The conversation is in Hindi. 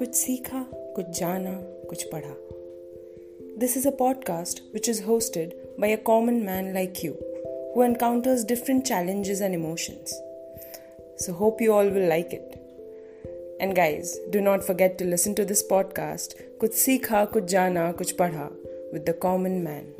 कुछ सीखा, कुछ जाना, कुछ पढ़ा। This is a podcast which is hosted by a common man like you who encounters different challenges and emotions so hope you all will like it and guys do not forget to listen to this podcast कुछ सीखा, कुछ जाना, कुछ पढ़ा विद द कॉमन मैन